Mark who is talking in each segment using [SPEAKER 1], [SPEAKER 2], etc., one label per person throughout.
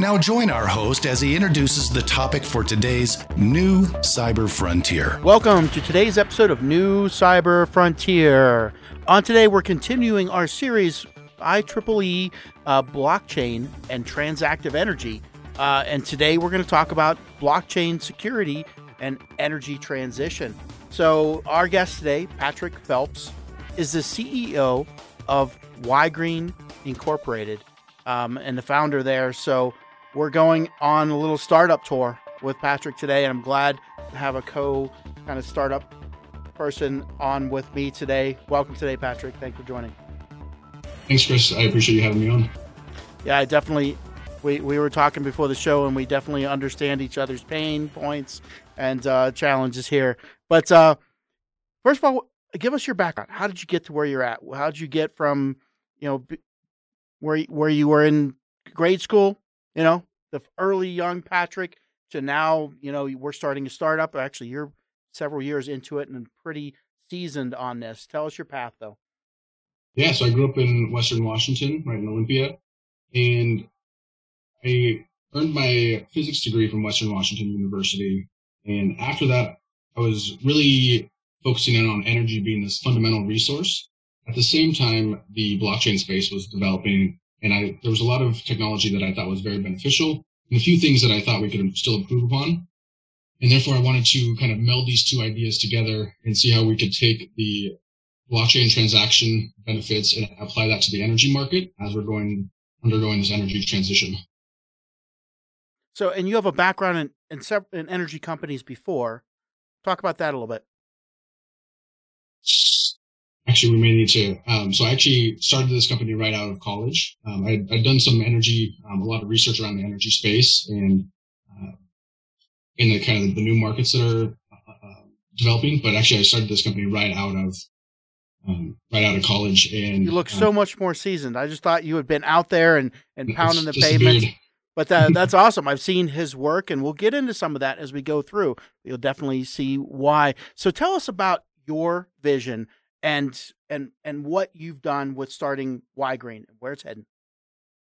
[SPEAKER 1] Now, join our host as he introduces the topic for today's new Cyber Frontier.
[SPEAKER 2] Welcome to today's episode of New Cyber Frontier. On today, we're continuing our series IEEE uh, blockchain and transactive energy. Uh, and today, we're going to talk about blockchain security and energy transition. So, our guest today, Patrick Phelps, is the CEO of WiGreen Incorporated um, and the founder there. So, we're going on a little startup tour with Patrick today, and I'm glad to have a co kind of startup person on with me today. Welcome today, Patrick. Thanks for joining.
[SPEAKER 3] Thanks, Chris. I appreciate you having me on.
[SPEAKER 2] Yeah, I definitely. We, we were talking before the show, and we definitely understand each other's pain points and uh, challenges here. But uh, first of all, give us your background. How did you get to where you're at? How did you get from, you know, where where you were in grade school you know, the early young Patrick to now, you know, we're starting a startup. Actually, you're several years into it and pretty seasoned on this. Tell us your path, though.
[SPEAKER 3] Yeah, so I grew up in Western Washington, right in Olympia, and I earned my physics degree from Western Washington University. And after that, I was really focusing in on energy being this fundamental resource. At the same time, the blockchain space was developing and I, there was a lot of technology that I thought was very beneficial and a few things that I thought we could still improve upon. And therefore I wanted to kind of meld these two ideas together and see how we could take the blockchain transaction benefits and apply that to the energy market as we're going undergoing this energy transition.
[SPEAKER 2] So, and you have a background in, in, in energy companies before. Talk about that a little bit
[SPEAKER 3] actually we may need to. Um, so I actually started this company right out of college. Um, I, had done some energy, um, a lot of research around the energy space and uh, in the kind of the new markets that are uh, uh, developing. But actually, I started this company right out of um, right out of college. And
[SPEAKER 2] you look so um, much more seasoned. I just thought you had been out there and and pounding the pavement. But that, that's awesome. I've seen his work, and we'll get into some of that as we go through. You'll definitely see why. So tell us about your vision and and and what you've done with starting WiGreen and where it's heading.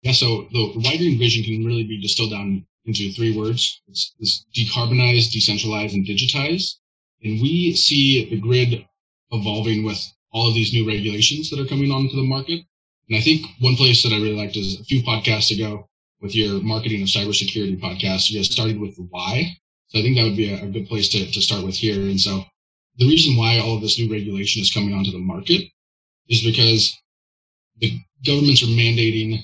[SPEAKER 3] Yeah, so the, the WiGreen vision can really be distilled down into three words. It's this decarbonize, decentralize, and digitize. And we see the grid evolving with all of these new regulations that are coming onto the market. And I think one place that I really liked is a few podcasts ago with your marketing of cybersecurity podcast, you guys started with the why. So I think that would be a, a good place to, to start with here. And so the reason why all of this new regulation is coming onto the market is because the governments are mandating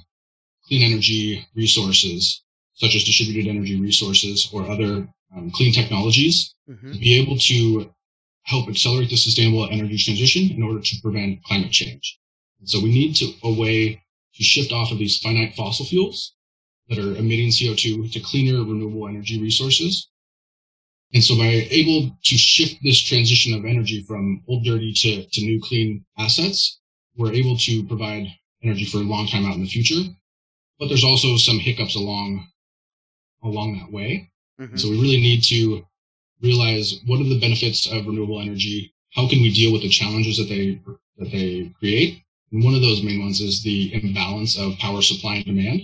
[SPEAKER 3] clean energy resources, such as distributed energy resources or other um, clean technologies, mm-hmm. to be able to help accelerate the sustainable energy transition in order to prevent climate change. And so we need to a way to shift off of these finite fossil fuels that are emitting CO2 to cleaner renewable energy resources and so by able to shift this transition of energy from old dirty to, to new clean assets, we're able to provide energy for a long time out in the future. But there's also some hiccups along along that way. Mm-hmm. So we really need to realize what are the benefits of renewable energy? How can we deal with the challenges that they that they create? And one of those main ones is the imbalance of power supply and demand.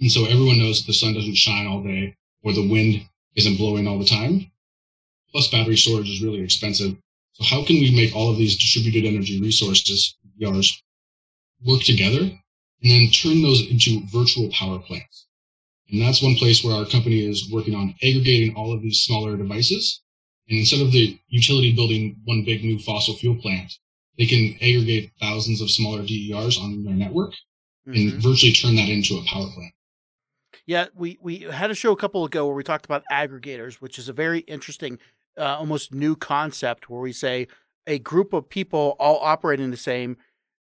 [SPEAKER 3] And so everyone knows that the sun doesn't shine all day or the wind isn't blowing all the time. Plus battery storage is really expensive. So how can we make all of these distributed energy resources, DERs, work together and then turn those into virtual power plants? And that's one place where our company is working on aggregating all of these smaller devices. And instead of the utility building one big new fossil fuel plant, they can aggregate thousands of smaller DERs on their network mm-hmm. and virtually turn that into a power plant.
[SPEAKER 2] Yeah, we we had a show a couple ago where we talked about aggregators, which is a very interesting, uh, almost new concept where we say a group of people all operating the same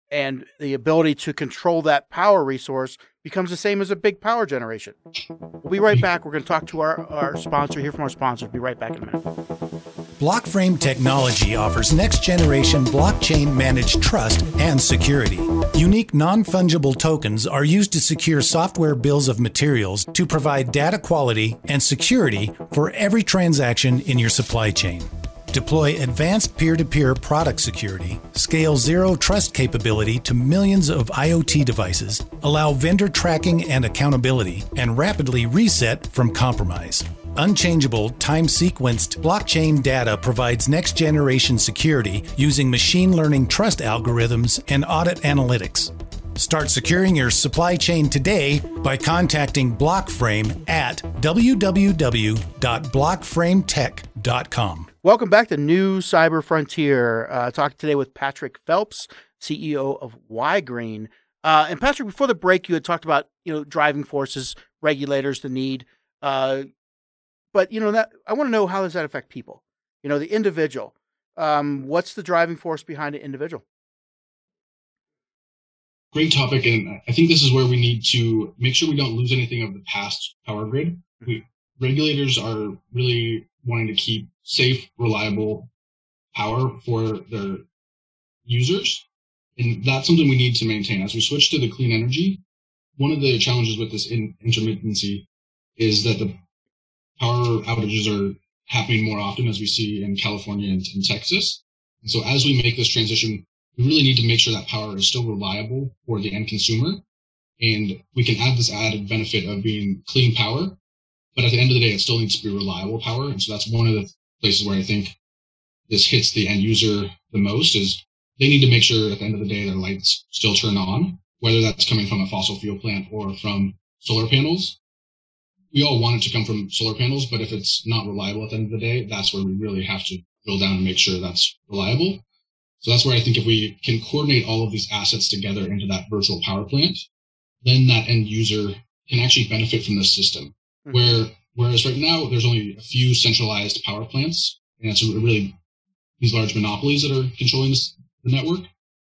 [SPEAKER 2] and the ability to control that power resource becomes the same as a big power generation. We'll be right back. We're going to talk to our, our sponsor, hear from our sponsors. Be right back in a minute.
[SPEAKER 1] Blockframe Technology offers next generation blockchain managed trust and security. Unique non fungible tokens are used to secure software bills of materials to provide data quality and security for every transaction in your supply chain. Deploy advanced peer to peer product security, scale zero trust capability to millions of IoT devices, allow vendor tracking and accountability, and rapidly reset from compromise. Unchangeable, time sequenced blockchain data provides next generation security using machine learning trust algorithms and audit analytics. Start securing your supply chain today by contacting Blockframe at www.blockframetech.com.
[SPEAKER 2] Welcome back to New Cyber Frontier. Uh, talking today with Patrick Phelps, CEO of WiGreen. Uh, and Patrick, before the break, you had talked about you know driving forces, regulators, the need. Uh, but you know that I want to know how does that affect people? You know, the individual. Um, what's the driving force behind an individual?
[SPEAKER 3] Great topic, and I think this is where we need to make sure we don't lose anything of the past power grid. We, regulators are really wanting to keep safe, reliable power for their users. And that's something we need to maintain. As we switch to the clean energy, one of the challenges with this in- intermittency is that the power outages are happening more often as we see in California and, and Texas. And so as we make this transition, we really need to make sure that power is still reliable for the end consumer. And we can add this added benefit of being clean power, but at the end of the day, it still needs to be reliable power. And so that's one of the places where I think this hits the end user the most is they need to make sure at the end of the day their lights still turn on, whether that's coming from a fossil fuel plant or from solar panels. We all want it to come from solar panels, but if it's not reliable at the end of the day, that's where we really have to drill down and make sure that's reliable. So that's where I think if we can coordinate all of these assets together into that virtual power plant, then that end user can actually benefit from the system. Mm-hmm. Where whereas right now there's only a few centralized power plants, and it's really these large monopolies that are controlling this, the network.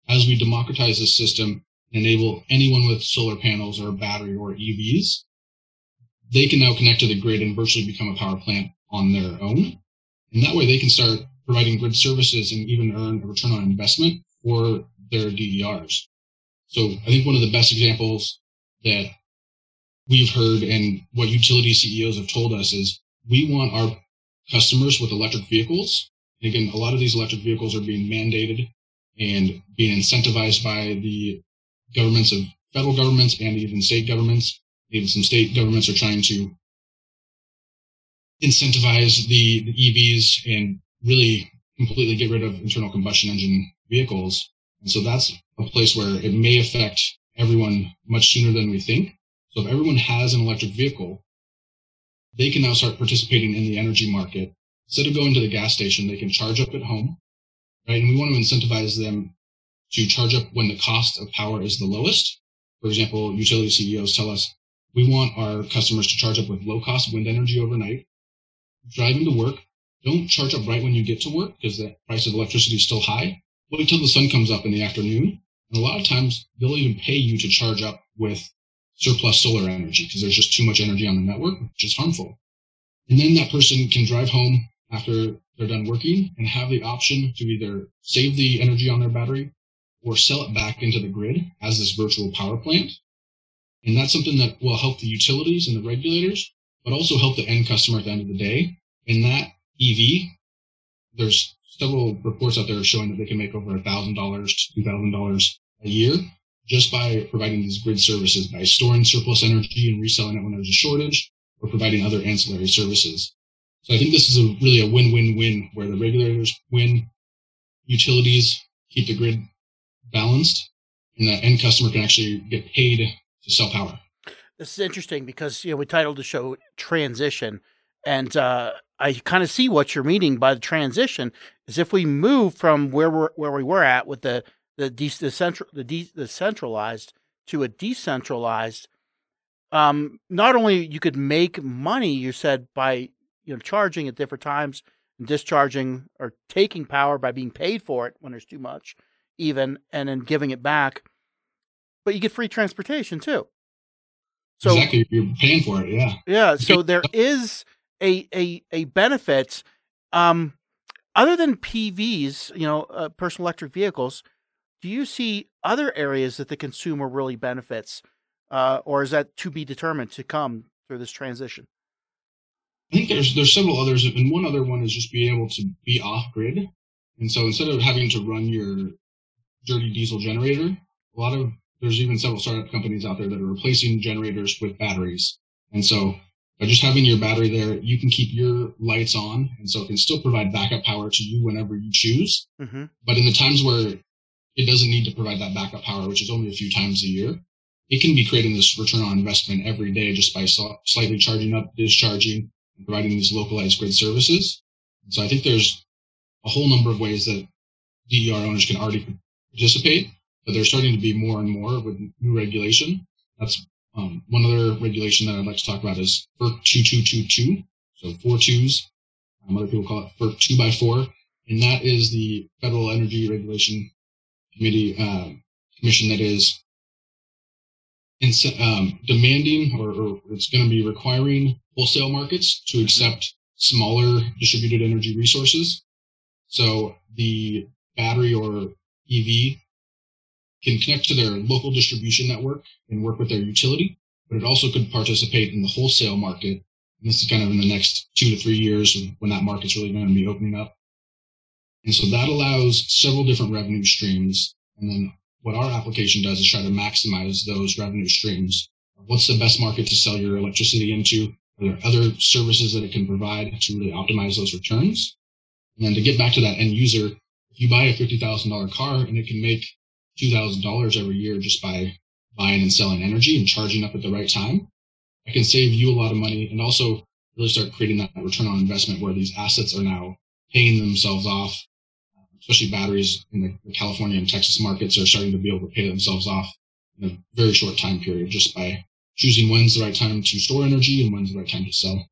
[SPEAKER 3] As we democratize this system and enable anyone with solar panels or battery or EVs, they can now connect to the grid and virtually become a power plant on their own. And that way they can start providing grid services and even earn a return on investment for their DERs. So I think one of the best examples that we've heard and what utility CEOs have told us is we want our customers with electric vehicles. And again, a lot of these electric vehicles are being mandated and being incentivized by the governments of federal governments and even state governments. Even some state governments are trying to incentivize the, the EVs and really completely get rid of internal combustion engine vehicles. And so that's a place where it may affect everyone much sooner than we think. So if everyone has an electric vehicle, they can now start participating in the energy market. Instead of going to the gas station, they can charge up at home, right? And we want to incentivize them to charge up when the cost of power is the lowest. For example, utility CEOs tell us we want our customers to charge up with low cost wind energy overnight, driving to work. Don't charge up right when you get to work because the price of electricity is still high. Wait until the sun comes up in the afternoon. And a lot of times they'll even pay you to charge up with surplus solar energy because there's just too much energy on the network, which is harmful. And then that person can drive home after they're done working and have the option to either save the energy on their battery or sell it back into the grid as this virtual power plant. And that's something that will help the utilities and the regulators, but also help the end customer at the end of the day. In that EV, there's several reports out there showing that they can make over $1,000 to $2,000 a year just by providing these grid services, by storing surplus energy and reselling it when there's a shortage, or providing other ancillary services. So I think this is a really a win-win-win where the regulators win, utilities keep the grid balanced, and the end customer can actually get paid to sell power.
[SPEAKER 2] This is interesting because you know we titled the show "Transition," and uh, I kind of see what you're meaning by the transition. Is if we move from where we're where we were at with the the de- the central the, de- the centralized to a decentralized um not only you could make money you said by you know charging at different times and discharging or taking power by being paid for it when there's too much even, and then giving it back. But you get free transportation too. So
[SPEAKER 3] exactly, you're paying for it. Yeah.
[SPEAKER 2] Yeah. So there is a a a benefit. Um, other than PEVs, you know, uh, personal electric vehicles, do you see other areas that the consumer really benefits, uh, or is that to be determined to come through this transition?
[SPEAKER 3] I think there's there's several others, and one other one is just being able to be off grid. And so instead of having to run your dirty diesel generator, a lot of there's even several startup companies out there that are replacing generators with batteries. And so by just having your battery there, you can keep your lights on, and so it can still provide backup power to you whenever you choose. Mm-hmm. But in the times where it doesn't need to provide that backup power, which is only a few times a year, it can be creating this return on investment every day just by slightly charging up, discharging, and providing these localized grid services. So I think there's a whole number of ways that DER owners can already participate, but there's starting to be more and more with new regulation. That's um, one other regulation that I'd like to talk about is FERC 2222, so four twos. Um, other people call it FERC 2 by 4 and that is the Federal Energy Regulation Committee uh, Commission that is um, demanding or, or it's going to be requiring wholesale markets to accept smaller distributed energy resources. So the battery or EV can connect to their local distribution network and work with their utility, but it also could participate in the wholesale market. And this is kind of in the next two to three years when that market's really going to be opening up. And so that allows several different revenue streams. And then what our application does is try to maximize those revenue streams. What's the best market to sell your electricity into? Are there other services that it can provide to really optimize those returns? And then to get back to that end user, if you buy a $50,000 car and it can make $2,000 every year just by buying and selling energy and charging up at the right time, I can save you a lot of money and also really start creating that return on investment where these assets are now paying themselves off. Especially batteries in the California and Texas markets are starting to be able to pay themselves off in a very short time period just by choosing when's the right time to store energy and when's the right time to sell.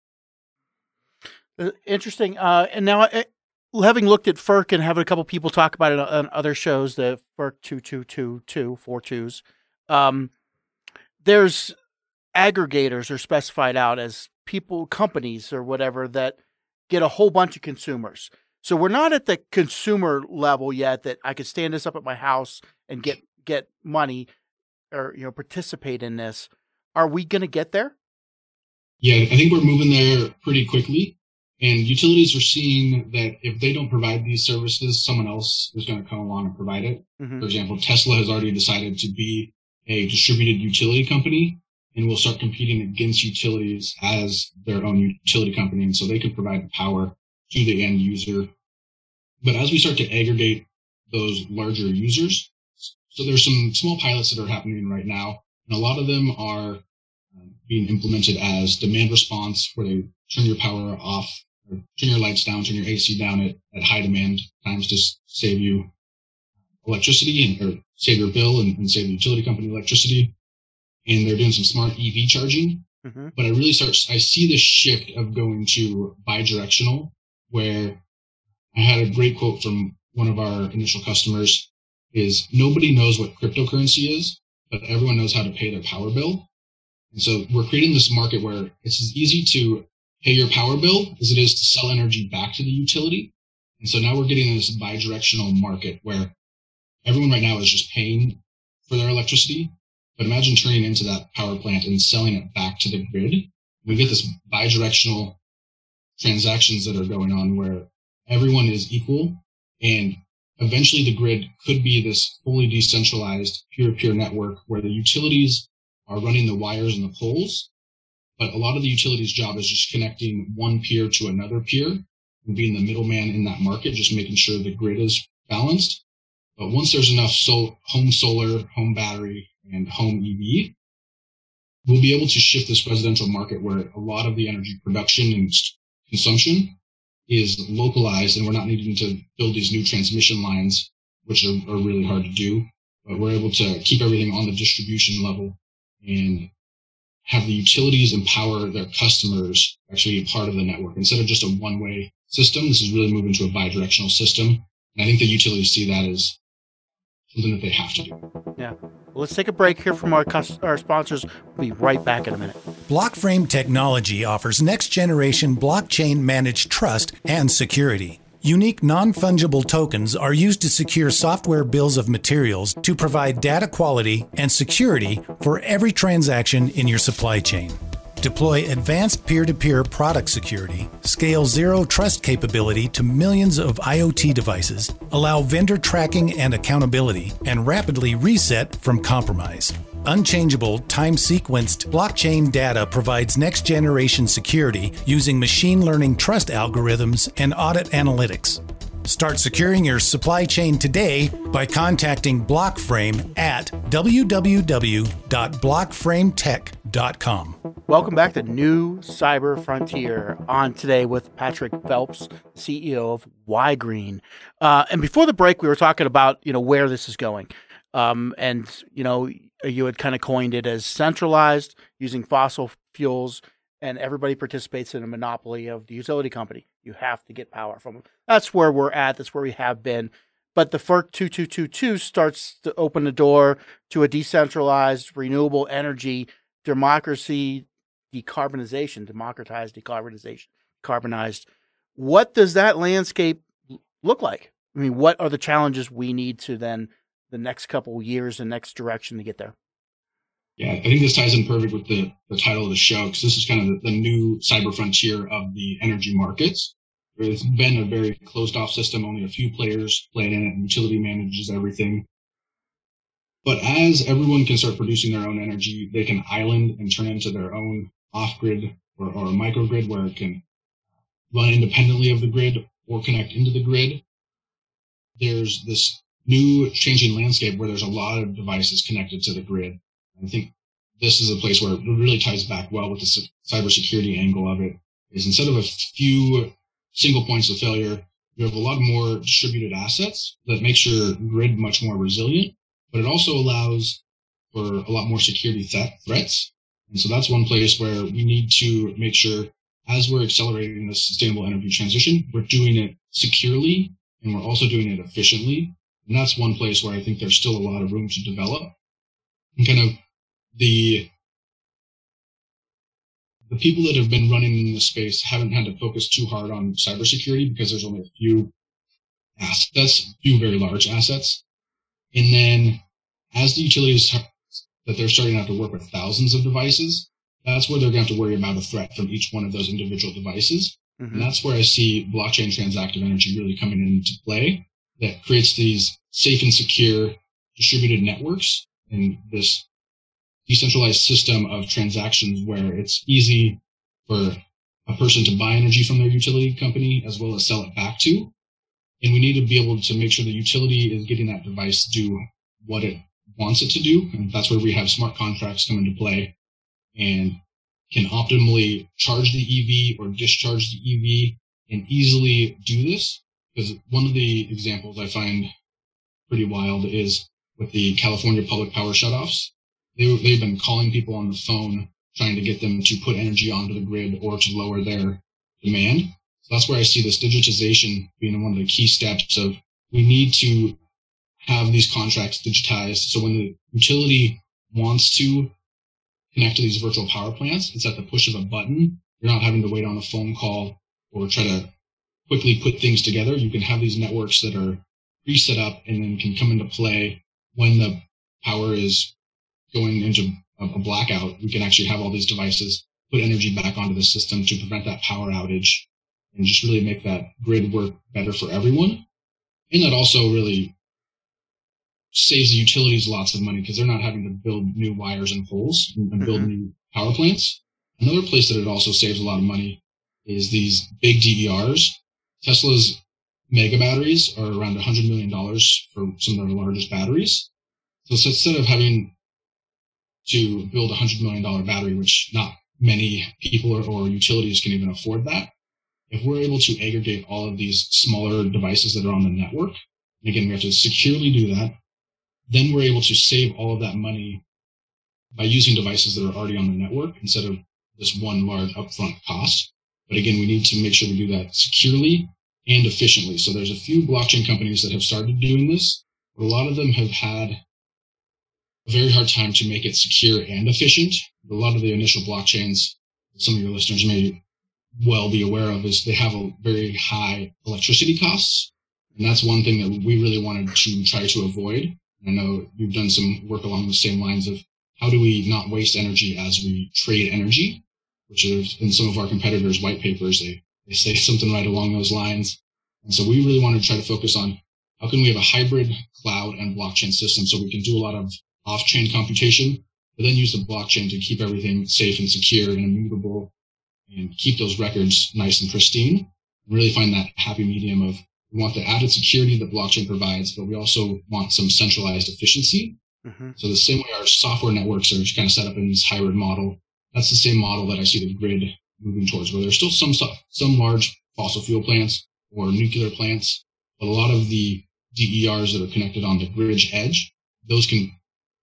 [SPEAKER 2] Uh, interesting. Uh, and now, uh, having looked at FERC and having a couple people talk about it on other shows, the FERC two two two two four twos, um, there's aggregators are specified out as people, companies, or whatever that get a whole bunch of consumers. So we're not at the consumer level yet that I could stand this up at my house and get get money or you know participate in this. Are we going to get there?
[SPEAKER 3] Yeah, I think we're moving there pretty quickly. And utilities are seeing that if they don't provide these services, someone else is going to come along and provide it. Mm-hmm. For example, Tesla has already decided to be a distributed utility company and will start competing against utilities as their own utility company. And so they can provide the power to the end user. But as we start to aggregate those larger users, so there's some small pilots that are happening right now, and a lot of them are um, being implemented as demand response, where they turn your power off turn your lights down, turn your AC down at, at high demand times to save you electricity and or save your bill and, and save the utility company electricity. And they're doing some smart EV charging. Mm-hmm. But I really start, I see this shift of going to bi-directional where I had a great quote from one of our initial customers is nobody knows what cryptocurrency is, but everyone knows how to pay their power bill. And so we're creating this market where it's as easy to pay your power bill as it is to sell energy back to the utility. And so now we're getting this bi-directional market where everyone right now is just paying for their electricity. But imagine turning into that power plant and selling it back to the grid. We get this bi-directional transactions that are going on where everyone is equal and eventually the grid could be this fully decentralized peer-to-peer network where the utilities are running the wires and the poles but a lot of the utility's job is just connecting one peer to another peer and being the middleman in that market, just making sure the grid is balanced. But once there's enough sol- home solar, home battery, and home EV, we'll be able to shift this residential market where a lot of the energy production and consumption is localized and we're not needing to build these new transmission lines, which are, are really hard to do. But we're able to keep everything on the distribution level and have the utilities empower their customers actually be part of the network instead of just a one way system. This is really moving to a bi directional system. And I think the utilities see that as something that they have to do.
[SPEAKER 2] Yeah. Well, let's take a break here from our our sponsors. We'll be right back in a minute.
[SPEAKER 1] Blockframe Technology offers next generation blockchain managed trust and security. Unique non fungible tokens are used to secure software bills of materials to provide data quality and security for every transaction in your supply chain. Deploy advanced peer to peer product security, scale zero trust capability to millions of IoT devices, allow vendor tracking and accountability, and rapidly reset from compromise. Unchangeable, time sequenced blockchain data provides next generation security using machine learning trust algorithms and audit analytics. Start securing your supply chain today by contacting Blockframe at www.blockframetech.com.
[SPEAKER 2] Welcome back to New Cyber Frontier on today with Patrick Phelps, CEO of WiGreen. Uh, and before the break, we were talking about you know where this is going, um, and you know you had kind of coined it as centralized using fossil fuels, and everybody participates in a monopoly of the utility company. You have to get power from them. That's where we're at. That's where we have been. But the FERC 2222 starts to open the door to a decentralized renewable energy democracy decarbonization, democratized decarbonization, carbonized. What does that landscape look like? I mean, what are the challenges we need to then the next couple years, the next direction to get there?
[SPEAKER 3] Yeah, I think this ties in perfect with the, the title of the show because this is kind of the, the new cyber frontier of the energy markets. It's been a very closed off system, only a few players play in it, and utility manages everything. But as everyone can start producing their own energy, they can island and turn into their own off grid or, or microgrid where it can run independently of the grid or connect into the grid. There's this new changing landscape where there's a lot of devices connected to the grid. I think this is a place where it really ties back well with the cybersecurity angle of it. Is instead of a few single points of failure, you have a lot more distributed assets that makes your grid much more resilient, but it also allows for a lot more security th- threats. And so that's one place where we need to make sure as we're accelerating the sustainable energy transition, we're doing it securely and we're also doing it efficiently. And that's one place where I think there's still a lot of room to develop. And kind of the the people that have been running in the space haven't had to focus too hard on cybersecurity because there's only a few assets, few very large assets. And then as the utilities that they're starting to have to work with thousands of devices, that's where they're going to have to worry about a threat from each one of those individual devices. Mm-hmm. And that's where I see blockchain transactive energy really coming into play that creates these safe and secure distributed networks and this decentralized system of transactions where it's easy for a person to buy energy from their utility company as well as sell it back to. And we need to be able to make sure the utility is getting that device to do what it wants it to do. And that's where we have smart contracts come into play and can optimally charge the EV or discharge the EV and easily do this. Because one of the examples I find pretty wild is with the California public power shutoffs they, they've been calling people on the phone trying to get them to put energy onto the grid or to lower their demand. So that's where I see this digitization being one of the key steps of we need to have these contracts digitized. So when the utility wants to connect to these virtual power plants, it's at the push of a button. You're not having to wait on a phone call or try to quickly put things together. You can have these networks that are pre-set up and then can come into play when the power is going into a, blackout, we can actually have all these devices put energy back onto the system to prevent that power outage and just really make that grid work better for everyone. And that also really saves the utilities lots of money because they're not having to build new wires and poles and, and build mm-hmm. new power plants. Another place that it also saves a lot of money is these big DERs. Tesla's mega batteries are around $100 million for some of their largest batteries. So, so instead of having to build a hundred million dollar battery, which not many people or, or utilities can even afford that. If we're able to aggregate all of these smaller devices that are on the network, and again, we have to securely do that, then we're able to save all of that money by using devices that are already on the network instead of this one large upfront cost. But again, we need to make sure we do that securely and efficiently. So there's a few blockchain companies that have started doing this. but a lot of them have had a very hard time to make it secure and efficient. A lot of the initial blockchains, some of your listeners may well be aware of, is they have a very high electricity costs. And that's one thing that we really wanted to try to avoid. I know you've done some work along the same lines of how do we not waste energy as we trade energy, which is in some of our competitors' white papers, they, they say something right along those lines. And so we really want to try to focus on how can we have a hybrid cloud and blockchain system so we can do a lot of off-chain computation, but then use the blockchain to keep everything safe and secure and immutable and keep those records nice and pristine. And really find that happy medium of we want the added security that blockchain provides, but we also want some centralized efficiency. Mm-hmm. So the same way our software networks are kind of set up in this hybrid model, that's the same model that I see the grid moving towards, where there's still some some large fossil fuel plants or nuclear plants, but a lot of the DERs that are connected on the grid edge, those can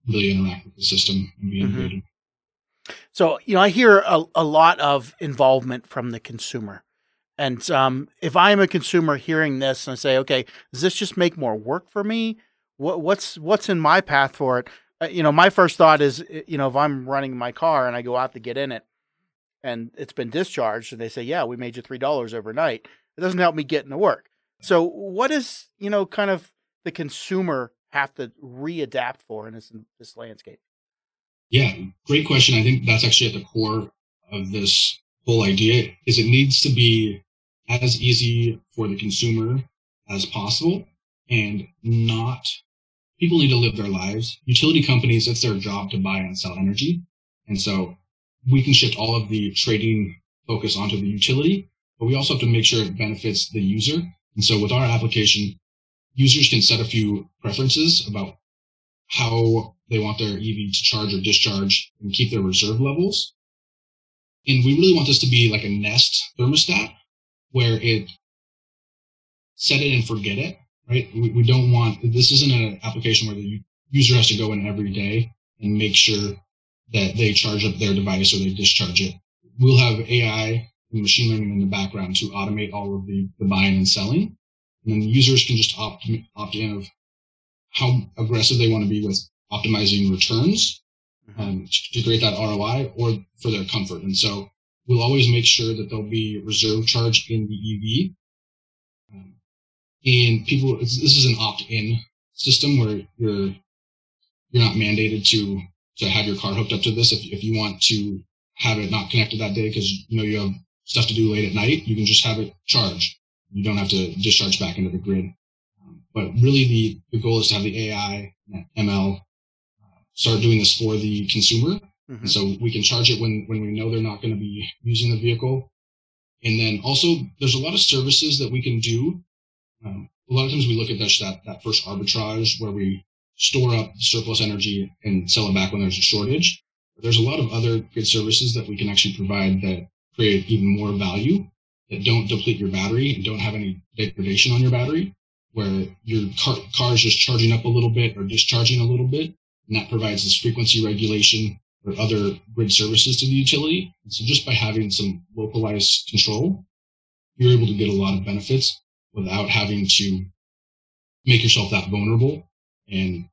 [SPEAKER 3] really interact with the system and be mm-hmm. integrated.
[SPEAKER 2] Mm-hmm. So, you know, I hear a, a lot of involvement from the consumer. And um, if I'm a consumer hearing this and I say, okay, does this just make more work for me? What, what's what's in my path for it? Uh, you know, my first thought is, you know, if I'm running my car and I go out to get in it, and it's been discharged, and they say, yeah, we made you three dollars overnight. It doesn't help me get into work. So, what is you know, kind of the consumer have to readapt for in this in this landscape?
[SPEAKER 3] Yeah, great question. I think that's actually at the core of this whole idea. Is it needs to be as easy for the consumer as possible and not people need to live their lives. Utility companies, it's their job to buy and sell energy. And so we can shift all of the trading focus onto the utility, but we also have to make sure it benefits the user. And so with our application, users can set a few preferences about how they want their EV to charge or discharge and keep their reserve levels. And we really want this to be like a Nest thermostat where it set it and forget it, right? We, we don't want, this isn't an application where the user has to go in every day and make sure that they charge up their device or they discharge it. We'll have AI and machine learning in the background to automate all of the, the buying and selling. And then users can just opt, opt in of how aggressive they want to be with optimizing returns mm-hmm. um, to create that ROI or for their comfort. And so we'll always make sure that there'll be reserve charge in the EV. Um, and people, this is an opt-in system where you're you're not mandated to to have your car hooked up to this. If if you want to have it not connected that day because you know you have stuff to do late at night, you can just have it charge. You don't have to discharge back into the grid. Um, but really, the the goal is to have the AI ML uh, start doing this for the consumer Mm-hmm. So we can charge it when, when we know they're not going to be using the vehicle. And then also there's a lot of services that we can do. Um, a lot of times we look at that, that, that first arbitrage where we store up surplus energy and sell it back when there's a shortage. There's a lot of other good services that we can actually provide that create even more value that don't deplete your battery and don't have any degradation on your battery where your car, car is just charging up a little bit or discharging a little bit. And that provides this frequency regulation or other grid services to the utility. And so just by having some localized control, you're able to get a lot of benefits without having to make yourself that vulnerable. And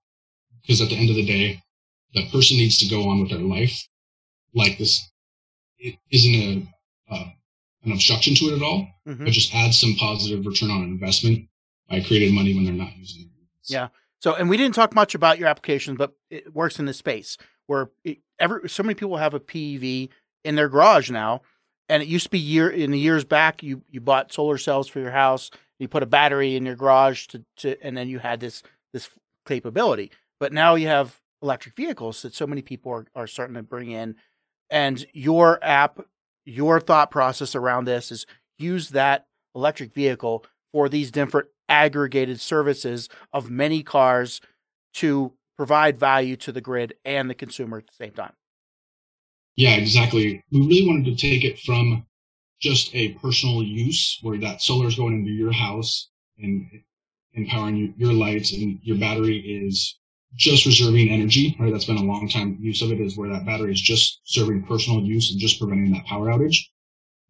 [SPEAKER 3] because at the end of the day, that person needs to go on with their life like this. It isn't a, uh, an obstruction to it at all, mm-hmm. but just adds some positive return on investment by creating money when they're not using it.
[SPEAKER 2] Yeah. So, and we didn't talk much about your application, but it works in this space where it, every so many people have a PEV in their garage now, and it used to be year in the years back you you bought solar cells for your house, you put a battery in your garage to, to and then you had this this capability. But now you have electric vehicles that so many people are, are starting to bring in, and your app, your thought process around this is use that electric vehicle for these different aggregated services of many cars to provide value to the grid and the consumer at the same time.
[SPEAKER 3] Yeah, exactly. We really wanted to take it from just a personal use where that solar is going into your house and empowering your lights and your battery is just reserving energy, right? That's been a long time use of it is where that battery is just serving personal use and just preventing that power outage.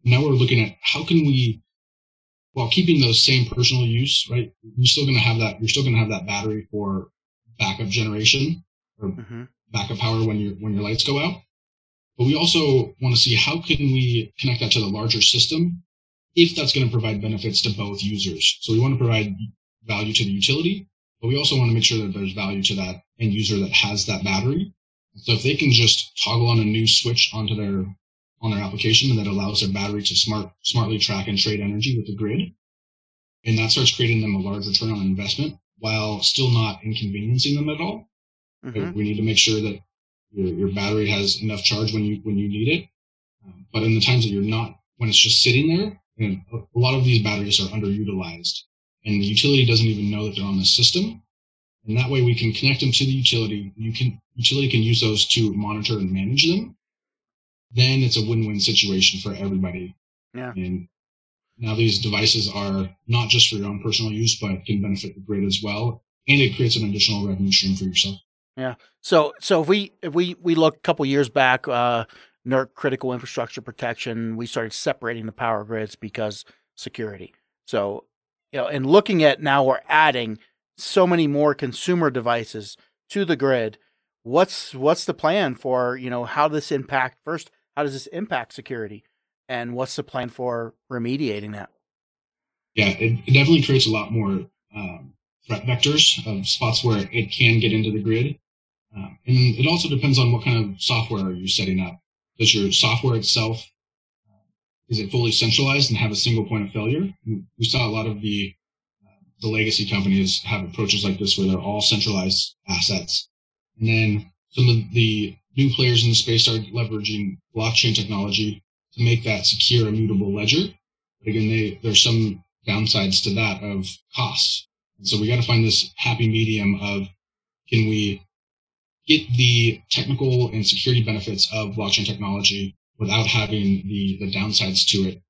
[SPEAKER 3] Now we're looking at how can we while keeping those same personal use, right? You're still going to have that. You're still going to have that battery for backup generation or mm-hmm. backup power when your when your lights go out. But we also want to see how can we connect that to the larger system if that's going to provide benefits to both users. So we want to provide value to the utility, but we also want to make sure that there's value to that end user that has that battery. So if they can just toggle on a new switch onto their on their application and that allows their battery to smart smartly track and trade energy with the grid, and that starts creating them a large return on investment while still not inconveniencing them at all. Mm-hmm. We need to make sure that your, your battery has enough charge when you when you need it. Um, but in the times that you're not, when it's just sitting there, and a lot of these batteries are underutilized, and the utility doesn't even know that they're on the system. And that way, we can connect them to the utility. You can utility can use those to monitor and manage them. Then it's a win-win situation for everybody.
[SPEAKER 2] Yeah.
[SPEAKER 3] And now these devices are not just for your own personal use, but can benefit the grid as well, and it creates an additional revenue stream for yourself.
[SPEAKER 2] Yeah. So so if we if we we look a couple years back, uh, NERC critical infrastructure protection, we started separating the power grids because security. So you know, and looking at now we're adding so many more consumer devices to the grid. What's what's the plan for you know how this impact first? How does this impact security, and what's the plan for remediating that?
[SPEAKER 3] Yeah, it, it definitely creates a lot more um, threat vectors of spots where it can get into the grid. Um, and it also depends on what kind of software are you setting up. Does your software itself is it fully centralized and have a single point of failure? We saw a lot of the uh, the legacy companies have approaches like this where they're all centralized assets, and then some of the new players in the space are leveraging blockchain technology to make that secure, immutable ledger. But again, they, there's some downsides to that of costs. And so we got to find this happy medium of can we get the technical and security benefits of blockchain technology without having the, the downsides to it?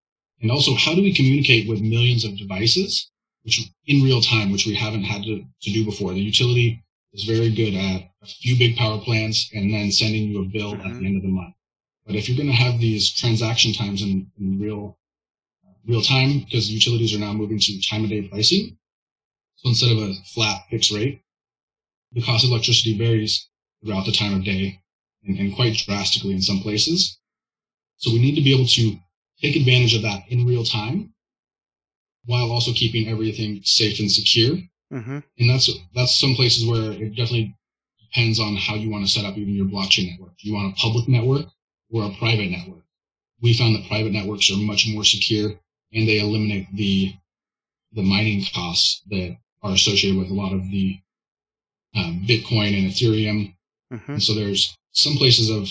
[SPEAKER 3] And also, how do we communicate with millions of devices, which in real time, which we haven't had to, to do before? The utility is very good at a few big power plants and then sending you a bill mm-hmm. at the end of the month. But if you're going to have these transaction times in, in real real time, because utilities are now moving to time of day pricing, so instead of a flat fixed rate, the cost of electricity varies throughout the time of day and, and quite drastically in some places. So we need to be able to take advantage of that in real time while also keeping everything safe and secure. Mm-hmm. And that's that's some places where it definitely depends on how you want to set up even your blockchain network. Do you want a public network or a private network? We found that private networks are much more secure and they eliminate the the mining costs that are associated with a lot of the um, Bitcoin and Ethereum Mm-hmm. And so there's some places of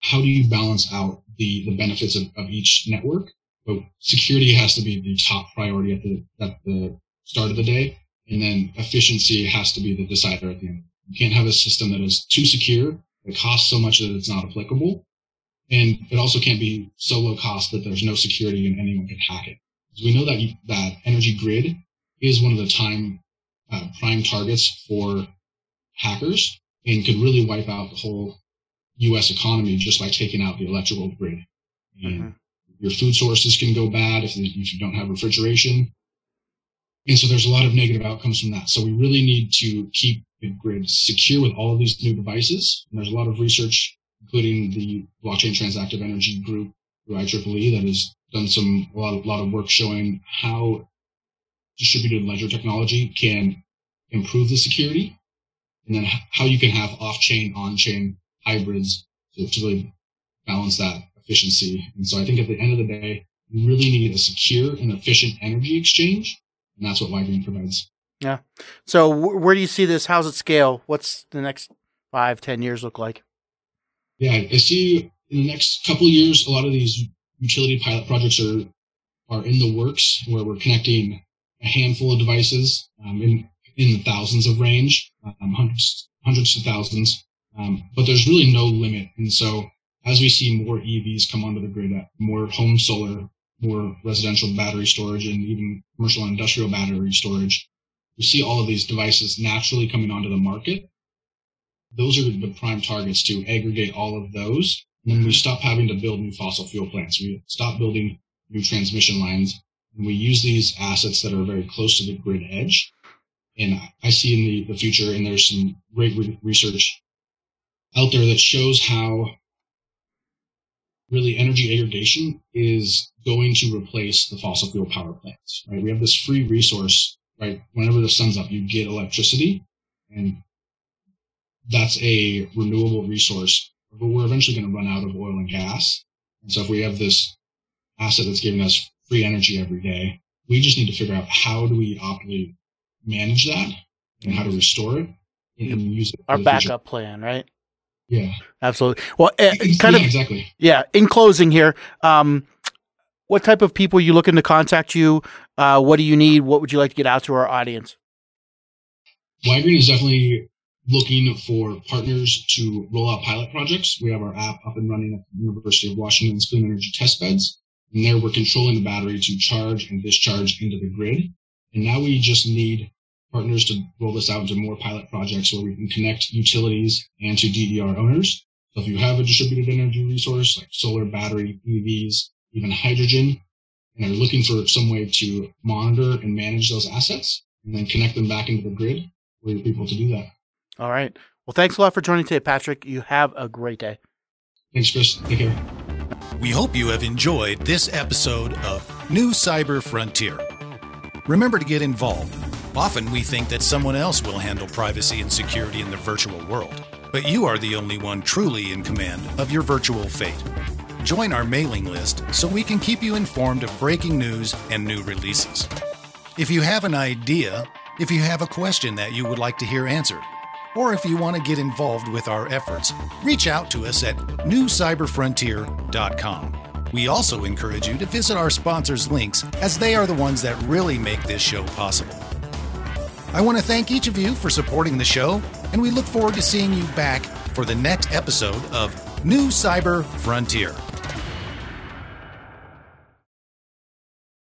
[SPEAKER 3] how do you balance out the, the benefits of, of each network? But security has to be the top priority at the, at the start of the day. And then efficiency has to be the decider at the end. You can't have a system that is too secure, that costs so much that it's not applicable. And it also can't be so low cost that there's no security and anyone can hack it. Because we know that, you, that energy grid is one of the time uh, prime targets for hackers and could really wipe out the whole U.S. economy just by taking out the electrical grid. And mm-hmm. your food sources can go bad if, if you don't have refrigeration. And so there's a lot of negative outcomes from that. So we really need to keep the grid secure with all of these new devices. And there's a lot of research, including the blockchain transactive energy group through IEEE that has done some a lot of, lot of work showing how distributed ledger technology can improve the security and then how you can have off-chain, on-chain hybrids to, to really balance that efficiency. And so I think at the end of the day, you really need a secure and efficient energy exchange, and that's what WiGreen provides.
[SPEAKER 2] Yeah. So where do you see this? How's it scale? What's the next five, ten years look like?
[SPEAKER 3] Yeah, I see in the next couple of years, a lot of these utility pilot projects are are in the works where we're connecting a handful of devices um, in in the thousands of range, um, hundreds, hundreds of thousands. Um, but there's really no limit. And so as we see more EVs come onto the grid, uh, more home solar, more residential battery storage, and even commercial and industrial battery storage, we see all of these devices naturally coming onto the market. Those are the prime targets to aggregate all of those. And then we stop having to build new fossil fuel plants. We stop building new transmission lines. And we use these assets that are very close to the grid edge. And I see in the, the future, and there's some great re- research out there that shows how really energy aggregation is going to replace the fossil fuel power plants, right? We have this free resource, right? Whenever the sun's up, you get electricity and that's a renewable resource, but we're eventually going to run out of oil and gas. And so if we have this asset that's giving us free energy every day, we just need to figure out how do we optimally manage that and how to restore it and use it.
[SPEAKER 2] Our backup plan, right?
[SPEAKER 3] Yeah,
[SPEAKER 2] absolutely. Well, uh, kind
[SPEAKER 3] yeah,
[SPEAKER 2] of
[SPEAKER 3] exactly.
[SPEAKER 2] Yeah. In closing here, um, what type of people are you looking to contact you? Uh, what do you need? What would you like to get out to our audience?
[SPEAKER 3] WiGreen is definitely looking for partners to roll out pilot projects. We have our app up and running at the University of Washington's Clean Energy Test Beds. And there we're controlling the battery to charge and discharge into the grid. And now we just need partners to roll this out into more pilot projects where we can connect utilities and to DER owners. So if you have a distributed energy resource like solar, battery, EVs, even hydrogen, and are looking for some way to monitor and manage those assets and then connect them back into the grid, we're people to do that.
[SPEAKER 2] All right. Well, thanks a lot for joining today, Patrick. You have a great day.
[SPEAKER 3] Thanks, Chris. Take care.
[SPEAKER 1] We hope you have enjoyed this episode of New Cyber Frontier. Remember to get involved. Often we think that someone else will handle privacy and security in the virtual world, but you are the only one truly in command of your virtual fate. Join our mailing list so we can keep you informed of breaking news and new releases. If you have an idea, if you have a question that you would like to hear answered, or if you want to get involved with our efforts, reach out to us at newcyberfrontier.com. We also encourage you to visit our sponsors' links as they are the ones that really make this show possible. I want to thank each of you for supporting the show, and we look forward to seeing you back for the next episode of New Cyber Frontier.